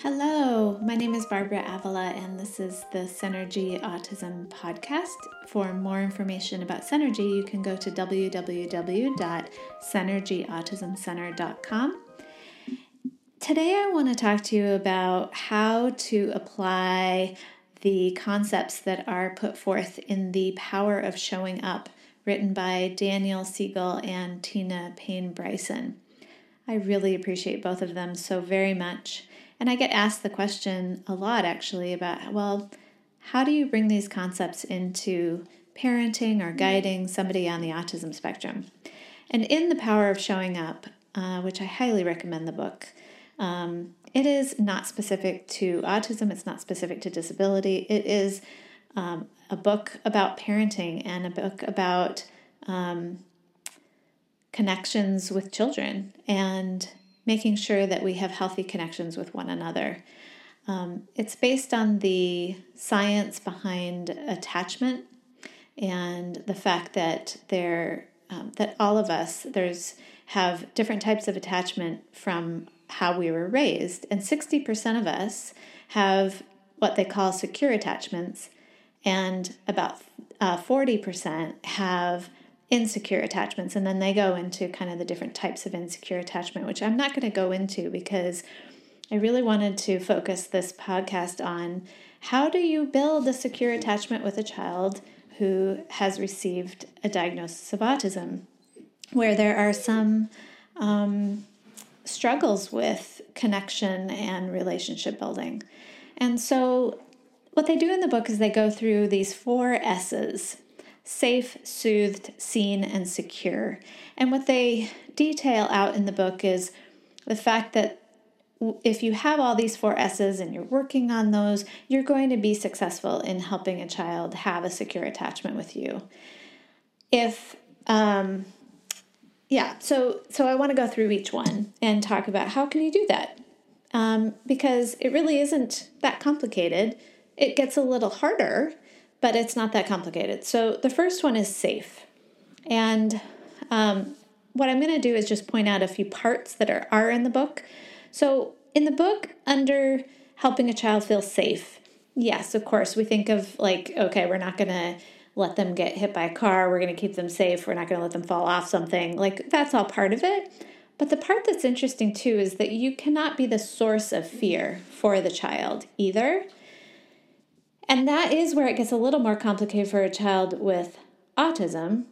Hello, my name is Barbara Avila, and this is the Synergy Autism Podcast. For more information about Synergy, you can go to www.synergyautismcenter.com. Today, I want to talk to you about how to apply the concepts that are put forth in The Power of Showing Up, written by Daniel Siegel and Tina Payne Bryson. I really appreciate both of them so very much. And I get asked the question a lot actually about, well, how do you bring these concepts into parenting or guiding somebody on the autism spectrum? And in The Power of Showing Up, uh, which I highly recommend the book, um, it is not specific to autism, it's not specific to disability. It is um, a book about parenting and a book about um, connections with children and making sure that we have healthy connections with one another. Um, it's based on the science behind attachment and the fact that there um, that all of us there's have different types of attachment from how we were raised, and 60% of us have what they call secure attachments, and about uh, 40% have insecure attachments. And then they go into kind of the different types of insecure attachment, which I'm not going to go into because I really wanted to focus this podcast on how do you build a secure attachment with a child who has received a diagnosis of autism, where there are some um, struggles with connection and relationship building. And so, what they do in the book is they go through these four S's safe, soothed, seen, and secure. And what they detail out in the book is the fact that if you have all these four S's and you're working on those, you're going to be successful in helping a child have a secure attachment with you. If, um, yeah, so so I want to go through each one and talk about how can you do that, um, because it really isn't that complicated. It gets a little harder but it's not that complicated. So the first one is safe. And um, what I'm going to do is just point out a few parts that are, are in the book. So in the book, under helping a child feel safe, yes, of course, we think of like, okay, we're not going to let them get hit by a car, we're going to keep them safe, we're not going to let them fall off something. Like, that's all part of it. But the part that's interesting too is that you cannot be the source of fear for the child either. And that is where it gets a little more complicated for a child with autism,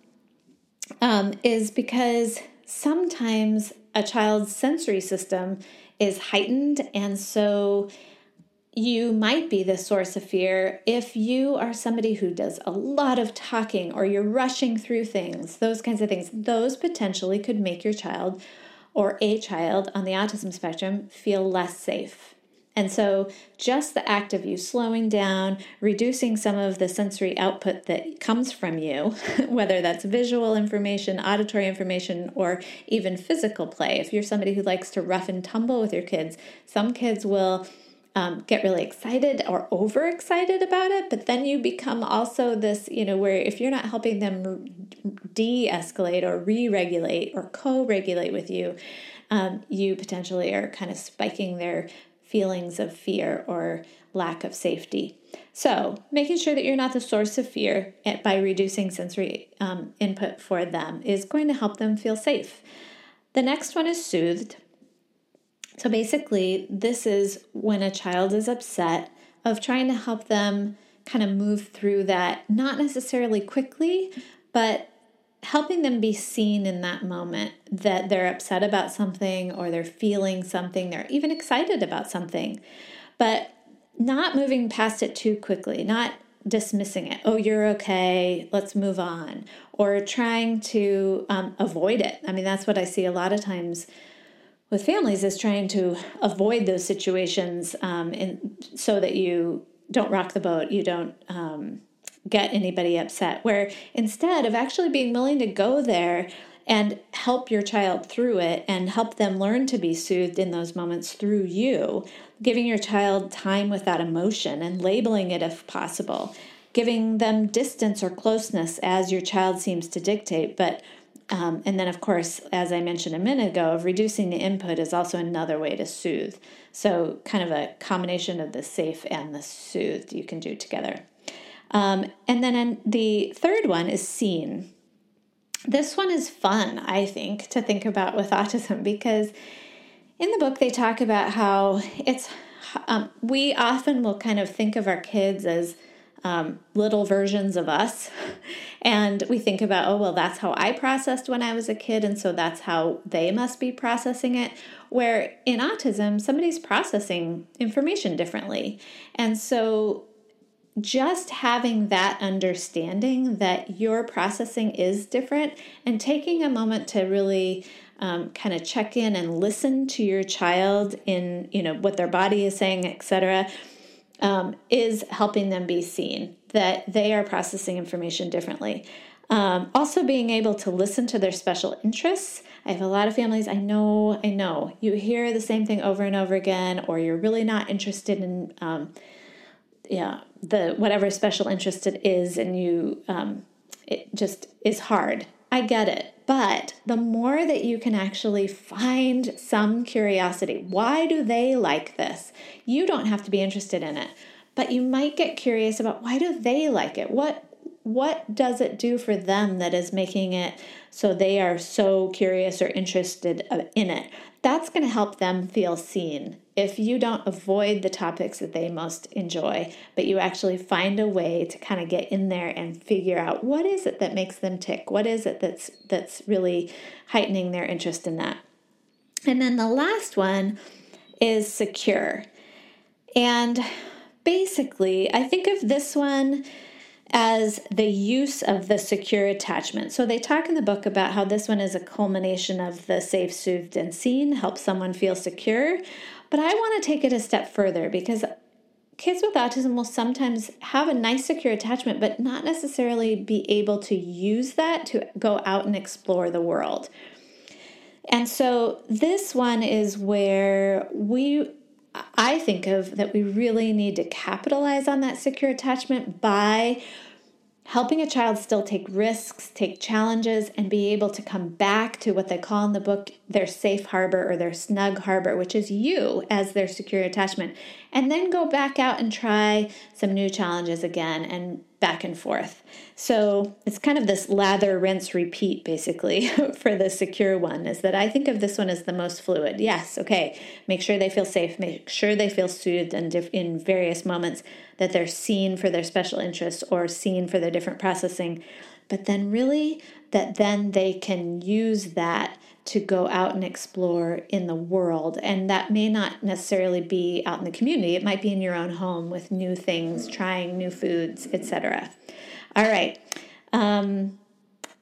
um, is because sometimes a child's sensory system is heightened. And so you might be the source of fear if you are somebody who does a lot of talking or you're rushing through things, those kinds of things. Those potentially could make your child or a child on the autism spectrum feel less safe. And so, just the act of you slowing down, reducing some of the sensory output that comes from you, whether that's visual information, auditory information, or even physical play. If you're somebody who likes to rough and tumble with your kids, some kids will um, get really excited or overexcited about it, but then you become also this, you know, where if you're not helping them de escalate or re regulate or co regulate with you, um, you potentially are kind of spiking their feelings of fear or lack of safety. So, making sure that you're not the source of fear by reducing sensory um, input for them is going to help them feel safe. The next one is soothed. So, basically, this is when a child is upset, of trying to help them kind of move through that, not necessarily quickly, but helping them be seen in that moment that they're upset about something or they're feeling something, they're even excited about something, but not moving past it too quickly, not dismissing it. Oh, you're okay, let's move on, or trying to um, avoid it. I mean, that's what I see a lot of times with families is trying to avoid those situations um, in, so that you don't rock the boat, you don't. Um, get anybody upset. Where instead of actually being willing to go there and help your child through it and help them learn to be soothed in those moments through you, giving your child time without emotion and labeling it if possible, giving them distance or closeness as your child seems to dictate, but um, and then, of course, as I mentioned a minute ago, of reducing the input is also another way to soothe. So, kind of a combination of the safe and the soothed you can do together. Um, and then the third one is seen. This one is fun, I think, to think about with autism because in the book they talk about how it's um, we often will kind of think of our kids as um, little versions of us. And we think about, oh, well, that's how I processed when I was a kid, and so that's how they must be processing it. Where in autism, somebody's processing information differently. And so just having that understanding that your processing is different and taking a moment to really um, kind of check in and listen to your child in you know what their body is saying etc um, is helping them be seen that they are processing information differently. Um, also being able to listen to their special interests. I have a lot of families i know i know you hear the same thing over and over again or you're really not interested in um, yeah the whatever special interest it is and you um, it just is hard i get it but the more that you can actually find some curiosity, why do they like this? You don't have to be interested in it, but you might get curious about why do they like it? What what does it do for them that is making it so they are so curious or interested in it? That's going to help them feel seen if you don't avoid the topics that they most enjoy, but you actually find a way to kind of get in there and figure out what is it that makes them tick? What is it that's that's really heightening their interest in that? And then the last one is secure. And basically, I think of this one as the use of the secure attachment. So they talk in the book about how this one is a culmination of the safe, soothed, and seen, help someone feel secure. But I want to take it a step further because kids with autism will sometimes have a nice secure attachment, but not necessarily be able to use that to go out and explore the world. And so this one is where we I think of that we really need to capitalize on that secure attachment by helping a child still take risks, take challenges, and be able to come back to what they call in the book their safe harbor or their snug harbor, which is you as their secure attachment, and then go back out and try some new challenges again and back and forth. So it's kind of this lather, rinse, repeat basically for the secure one is that I think of this one as the most fluid. Yes, okay, make sure they feel safe, make sure they feel soothed and in various moments that they're seen for their special interests or seen for their different processing. But then, really, that then they can use that to go out and explore in the world. And that may not necessarily be out in the community, it might be in your own home with new things, trying new foods, etc. All right. Um,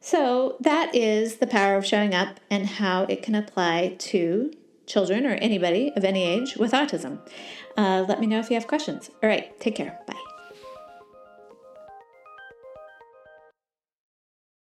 so that is the power of showing up and how it can apply to children or anybody of any age with autism. Uh, let me know if you have questions. All right, take care. Bye.